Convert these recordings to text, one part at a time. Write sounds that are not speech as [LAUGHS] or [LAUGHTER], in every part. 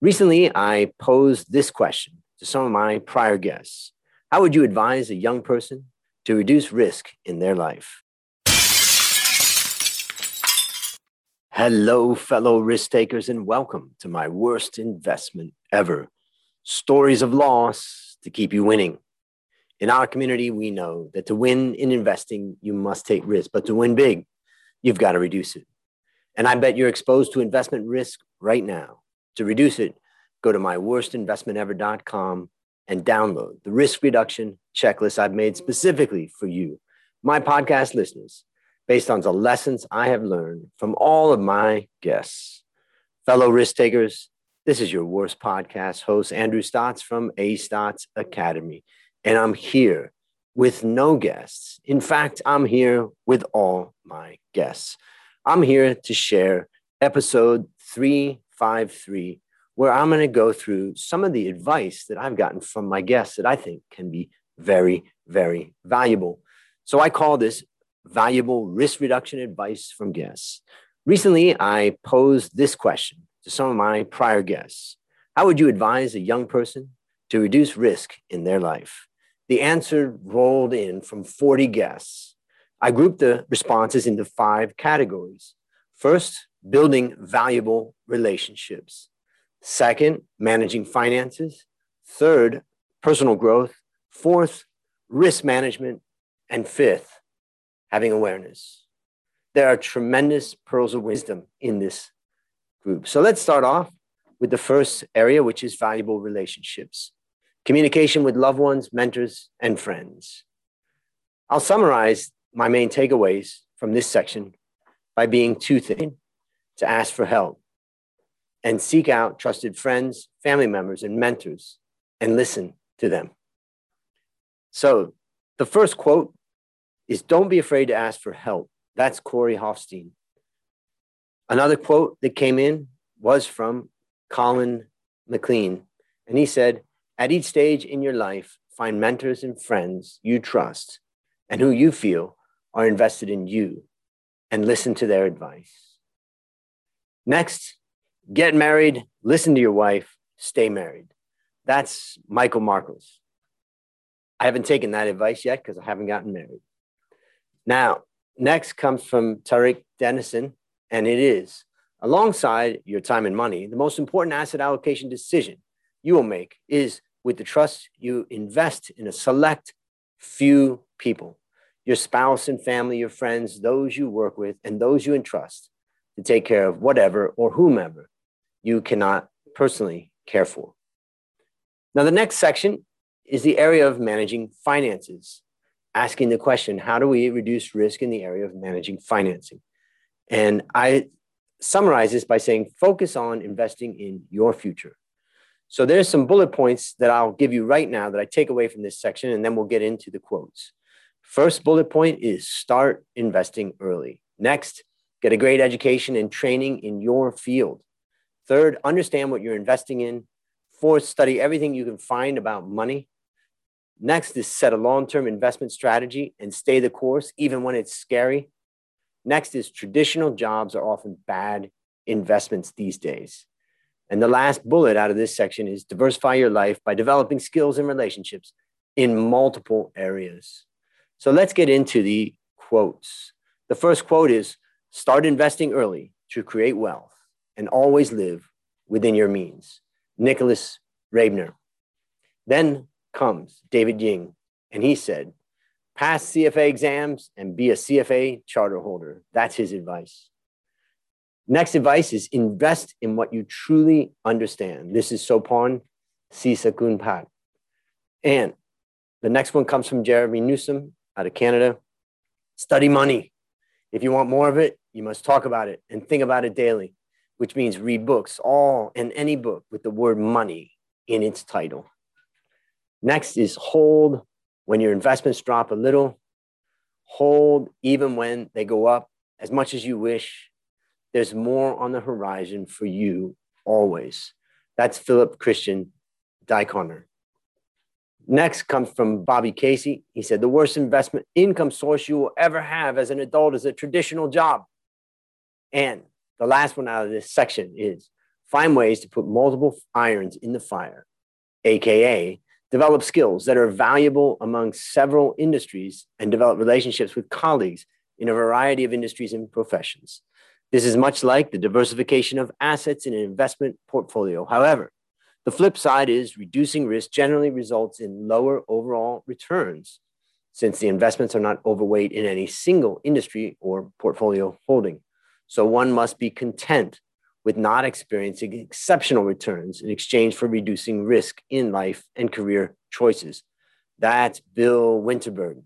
Recently, I posed this question to some of my prior guests How would you advise a young person to reduce risk in their life? Hello, fellow risk takers, and welcome to my worst investment ever stories of loss to keep you winning. In our community, we know that to win in investing, you must take risk, but to win big, you've got to reduce it. And I bet you're exposed to investment risk right now. To reduce it, go to myworstinvestmentever.com and download the risk reduction checklist I've made specifically for you, my podcast listeners, based on the lessons I have learned from all of my guests. Fellow risk takers, this is your worst podcast host, Andrew Stotz from A Stotz Academy. And I'm here with no guests. In fact, I'm here with all my guests. I'm here to share episode 353 where I'm going to go through some of the advice that I've gotten from my guests that I think can be very, very valuable. So I call this valuable risk reduction advice from guests. Recently, I posed this question to some of my prior guests How would you advise a young person to reduce risk in their life? The answer rolled in from 40 guests. I grouped the responses into five categories. First, building valuable relationships. Second, managing finances. Third, personal growth. Fourth, risk management. And fifth, having awareness. There are tremendous pearls of wisdom in this group. So let's start off with the first area, which is valuable relationships communication with loved ones, mentors, and friends. I'll summarize my main takeaways from this section by being two things to ask for help and seek out trusted friends, family members, and mentors and listen to them. So, the first quote is Don't be afraid to ask for help. That's Corey Hoffstein. Another quote that came in was from Colin McLean, and he said, At each stage in your life, find mentors and friends you trust and who you feel are invested in you and listen to their advice. Next, get married, listen to your wife, stay married. That's Michael Markles. I haven't taken that advice yet because I haven't gotten married. Now, next comes from Tariq Dennison, and it is alongside your time and money, the most important asset allocation decision you will make is with the trust you invest in a select few people your spouse and family, your friends, those you work with, and those you entrust to take care of whatever or whomever you cannot personally care for. Now, the next section is the area of managing finances, asking the question how do we reduce risk in the area of managing financing? And I summarize this by saying focus on investing in your future. So there's some bullet points that I'll give you right now that I take away from this section, and then we'll get into the quotes. First bullet point is start investing early. Next, get a great education and training in your field. Third, understand what you're investing in. Fourth, study everything you can find about money. Next is set a long term investment strategy and stay the course, even when it's scary. Next is traditional jobs are often bad investments these days. And the last bullet out of this section is diversify your life by developing skills and relationships in multiple areas. So let's get into the quotes. The first quote is start investing early to create wealth and always live within your means. Nicholas Rabener. Then comes David Ying, and he said, pass CFA exams and be a CFA charter holder. That's his advice. Next advice is invest in what you truly understand. This is Sopan Sisakunpat. And the next one comes from Jeremy Newsom out of Canada. Study money. If you want more of it, you must talk about it and think about it daily which means read books, all and any book with the word money in its title. Next is hold when your investments drop a little. Hold even when they go up as much as you wish. There's more on the horizon for you always. That's Philip Christian Diaconer. Next comes from Bobby Casey. He said, The worst investment income source you will ever have as an adult is a traditional job. And the last one out of this section is find ways to put multiple irons in the fire, AKA, develop skills that are valuable among several industries and develop relationships with colleagues in a variety of industries and professions. This is much like the diversification of assets in an investment portfolio. However, the flip side is reducing risk generally results in lower overall returns since the investments are not overweight in any single industry or portfolio holding. So one must be content with not experiencing exceptional returns in exchange for reducing risk in life and career choices. That's Bill Winterberg.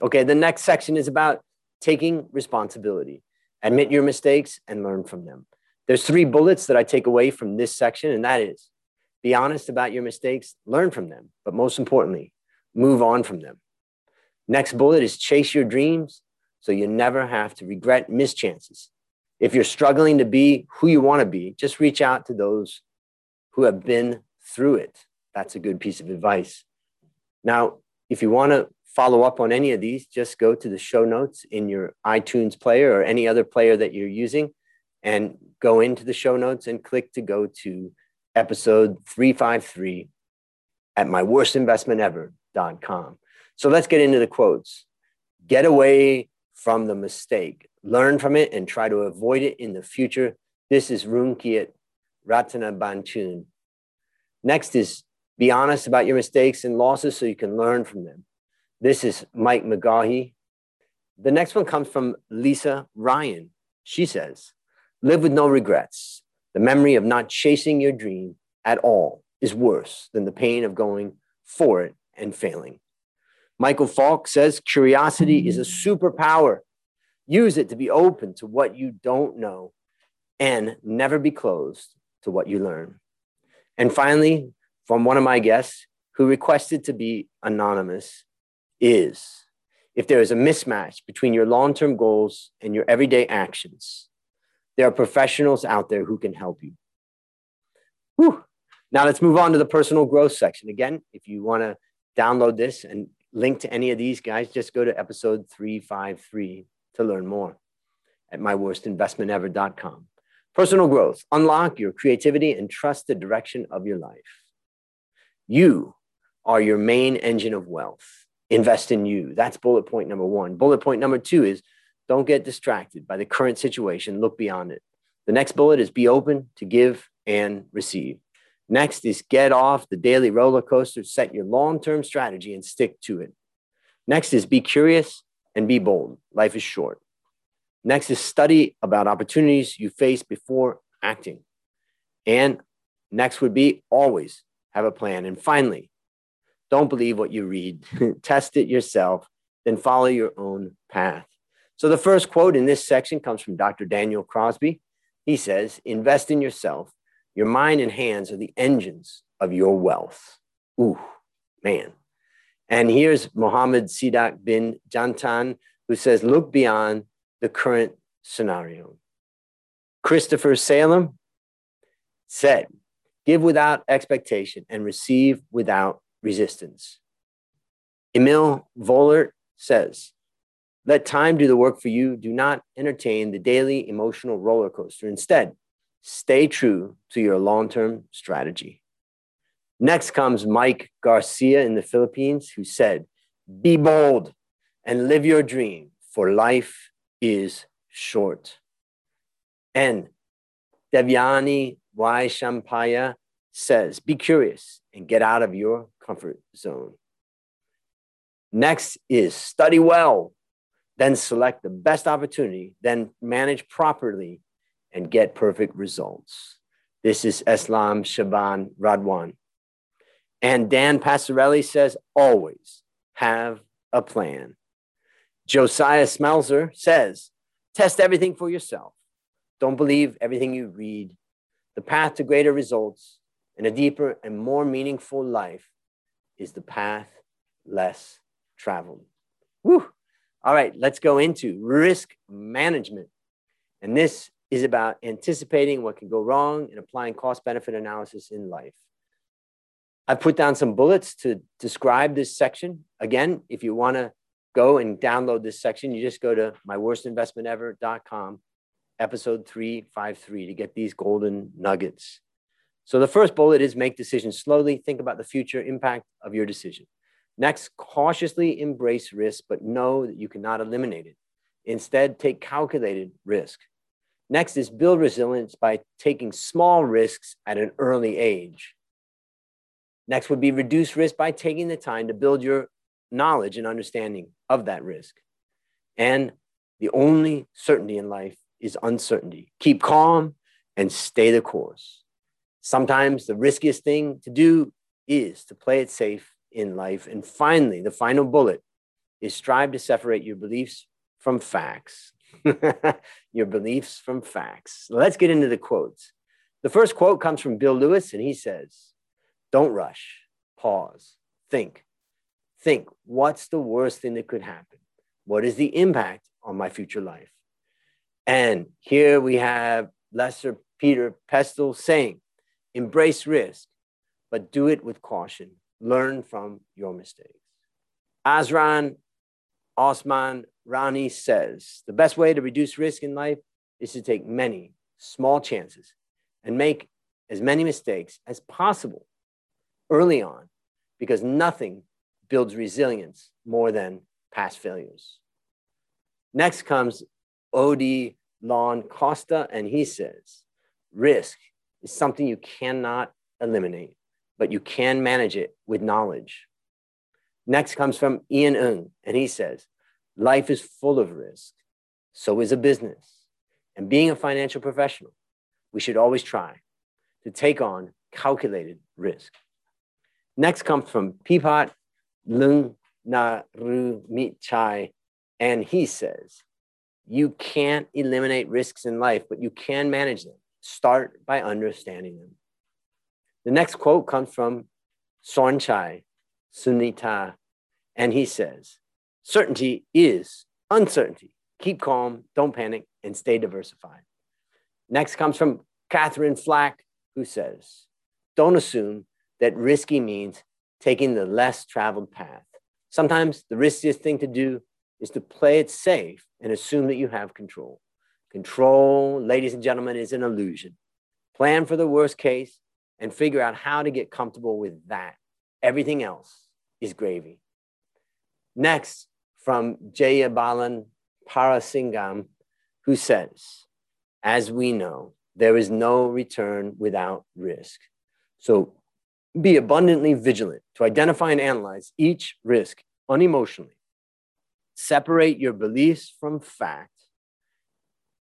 Okay, the next section is about taking responsibility. Admit your mistakes and learn from them. There's three bullets that I take away from this section, and that is be honest about your mistakes, learn from them, but most importantly, move on from them. Next bullet is chase your dreams so you never have to regret missed chances. If you're struggling to be who you want to be, just reach out to those who have been through it. That's a good piece of advice. Now, if you want to follow up on any of these, just go to the show notes in your iTunes player or any other player that you're using and go into the show notes and click to go to episode 353 at myworstinvestmentever.com. So let's get into the quotes. Get away from the mistake, learn from it, and try to avoid it in the future. This is Rumkiat Ratana Bantun. Next is be honest about your mistakes and losses so you can learn from them. This is Mike McGaughey. The next one comes from Lisa Ryan. She says, Live with no regrets. The memory of not chasing your dream at all is worse than the pain of going for it and failing. Michael Falk says, Curiosity is a superpower. Use it to be open to what you don't know and never be closed to what you learn. And finally, from one of my guests who requested to be anonymous, is if there is a mismatch between your long term goals and your everyday actions, there are professionals out there who can help you. Whew. Now let's move on to the personal growth section. Again, if you want to download this and link to any of these guys, just go to episode 353 to learn more at myworstinvestmentever.com. Personal growth, unlock your creativity and trust the direction of your life. You are your main engine of wealth invest in you. That's bullet point number one. Bullet point number two is don't get distracted by the current situation, look beyond it. The next bullet is be open to give and receive. Next is get off the daily roller coaster, set your long term strategy and stick to it. Next is be curious and be bold. Life is short. Next is study about opportunities you face before acting. And next would be always have a plan. And finally, don't believe what you read. [LAUGHS] Test it yourself, then follow your own path. So, the first quote in this section comes from Dr. Daniel Crosby. He says, Invest in yourself. Your mind and hands are the engines of your wealth. Ooh, man. And here's Mohammed Sidak bin Jantan, who says, Look beyond the current scenario. Christopher Salem said, Give without expectation and receive without resistance. Emil Vollert says, let time do the work for you. Do not entertain the daily emotional roller coaster. Instead, stay true to your long term strategy. Next comes Mike Garcia in the Philippines, who said, Be bold and live your dream, for life is short. And Devyani Y. Shampaya says, Be curious and get out of your comfort zone. Next is study well, then select the best opportunity, then manage properly and get perfect results. This is Eslam Shaban Radwan. And Dan Passarelli says, always have a plan. Josiah Smelzer says, test everything for yourself. Don't believe everything you read. The path to greater results and a deeper and more meaningful life is the path less traveled. Woo! All right, let's go into risk management. And this is about anticipating what can go wrong and applying cost benefit analysis in life. I put down some bullets to describe this section. Again, if you want to go and download this section, you just go to myworstinvestmentever.com episode 353 to get these golden nuggets. So the first bullet is make decisions slowly. Think about the future impact of your decision. Next, cautiously embrace risk, but know that you cannot eliminate it. Instead, take calculated risk. Next is build resilience by taking small risks at an early age. Next would be reduce risk by taking the time to build your knowledge and understanding of that risk. And the only certainty in life is uncertainty. Keep calm and stay the course. Sometimes the riskiest thing to do is to play it safe in life. And finally, the final bullet is strive to separate your beliefs from facts. [LAUGHS] your beliefs from facts. Let's get into the quotes. The first quote comes from Bill Lewis, and he says, Don't rush, pause, think. Think, what's the worst thing that could happen? What is the impact on my future life? And here we have Lesser Peter Pestle saying, Embrace risk, but do it with caution. Learn from your mistakes. Azran Osman Rani says the best way to reduce risk in life is to take many small chances and make as many mistakes as possible early on because nothing builds resilience more than past failures. Next comes Odi Lon Costa, and he says, risk is something you cannot eliminate, but you can manage it with knowledge. Next comes from Ian Ung, and he says, Life is full of risk. So is a business. And being a financial professional, we should always try to take on calculated risk. Next comes from Pipat Lung Naru Chai, and he says, You can't eliminate risks in life, but you can manage them. Start by understanding them. The next quote comes from Sonchai Sunita, and he says, Certainty is uncertainty. Keep calm, don't panic, and stay diversified. Next comes from Catherine Flack, who says, Don't assume that risky means taking the less traveled path. Sometimes the riskiest thing to do is to play it safe and assume that you have control. Control, ladies and gentlemen, is an illusion. Plan for the worst case and figure out how to get comfortable with that. Everything else is gravy. Next, from Jayabalan Parasingam, who says, As we know, there is no return without risk. So be abundantly vigilant to identify and analyze each risk unemotionally. Separate your beliefs from fact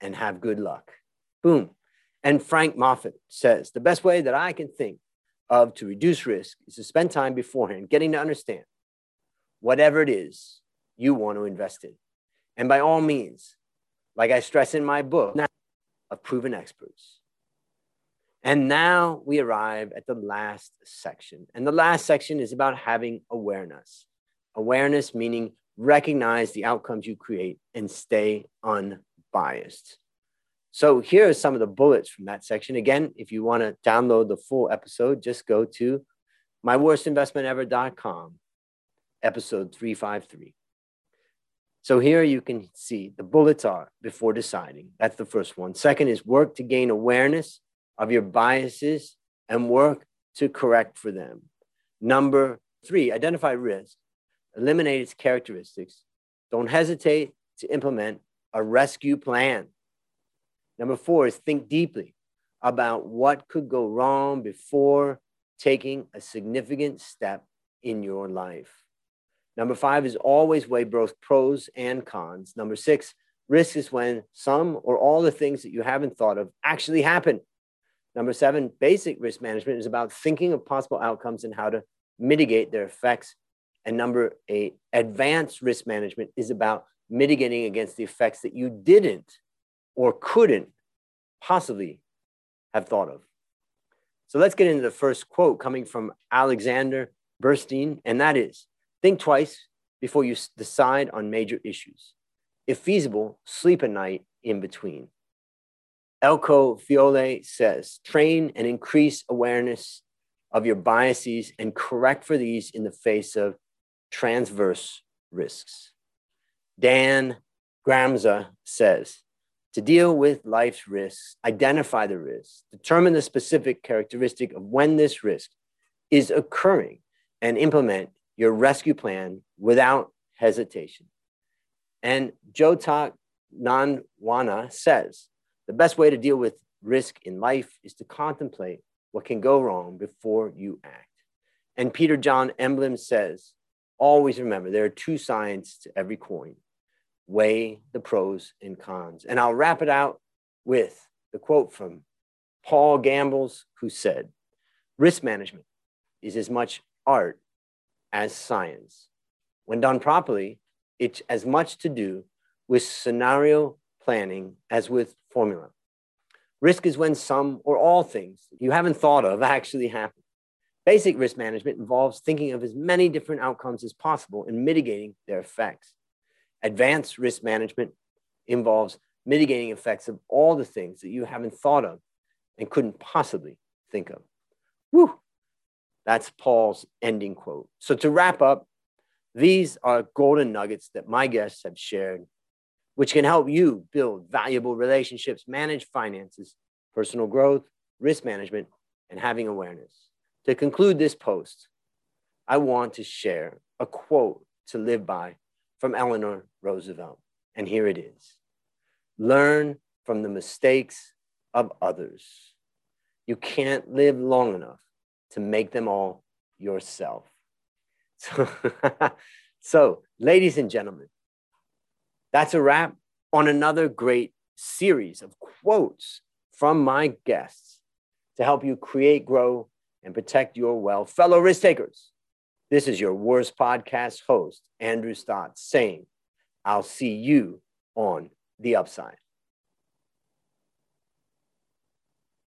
and have good luck. Boom. And Frank Moffat says the best way that I can think of to reduce risk is to spend time beforehand getting to understand whatever it is you want to invest in. And by all means, like I stress in my book, of proven experts. And now we arrive at the last section. And the last section is about having awareness. Awareness meaning recognize the outcomes you create and stay unbiased. So here are some of the bullets from that section. Again, if you want to download the full episode, just go to myworstinvestmentever.com, episode 353. So here you can see the bullets are before deciding. That's the first one. Second is work to gain awareness of your biases and work to correct for them. Number three, identify risk, eliminate its characteristics. Don't hesitate to implement a rescue plan. Number four is think deeply about what could go wrong before taking a significant step in your life. Number five is always weigh both pros and cons. Number six, risk is when some or all the things that you haven't thought of actually happen. Number seven, basic risk management is about thinking of possible outcomes and how to mitigate their effects. And number eight, advanced risk management is about mitigating against the effects that you didn't or couldn't possibly have thought of. So let's get into the first quote coming from Alexander Bernstein, and that is think twice before you decide on major issues. If feasible, sleep a night in between. Elko Fiole says train and increase awareness of your biases and correct for these in the face of transverse risks. Dan Gramza says to deal with life's risks, identify the risks, determine the specific characteristic of when this risk is occurring, and implement your rescue plan without hesitation. And Jotak Nanwana says the best way to deal with risk in life is to contemplate what can go wrong before you act. And Peter John Emblem says, always remember there are two sides to every coin. Weigh the pros and cons. And I'll wrap it out with the quote from Paul Gambles, who said, Risk management is as much art as science. When done properly, it's as much to do with scenario planning as with formula. Risk is when some or all things you haven't thought of actually happen. Basic risk management involves thinking of as many different outcomes as possible and mitigating their effects. Advanced risk management involves mitigating effects of all the things that you haven't thought of and couldn't possibly think of. Woo! That's Paul's ending quote. So to wrap up, these are golden nuggets that my guests have shared, which can help you build valuable relationships, manage finances, personal growth, risk management, and having awareness. To conclude this post, I want to share a quote to live by from Eleanor Roosevelt. And here it is Learn from the mistakes of others. You can't live long enough to make them all yourself. So, [LAUGHS] so, ladies and gentlemen, that's a wrap on another great series of quotes from my guests to help you create, grow, and protect your wealth. Fellow risk takers, this is your worst podcast host, Andrew Stotz, saying, I'll see you on the upside.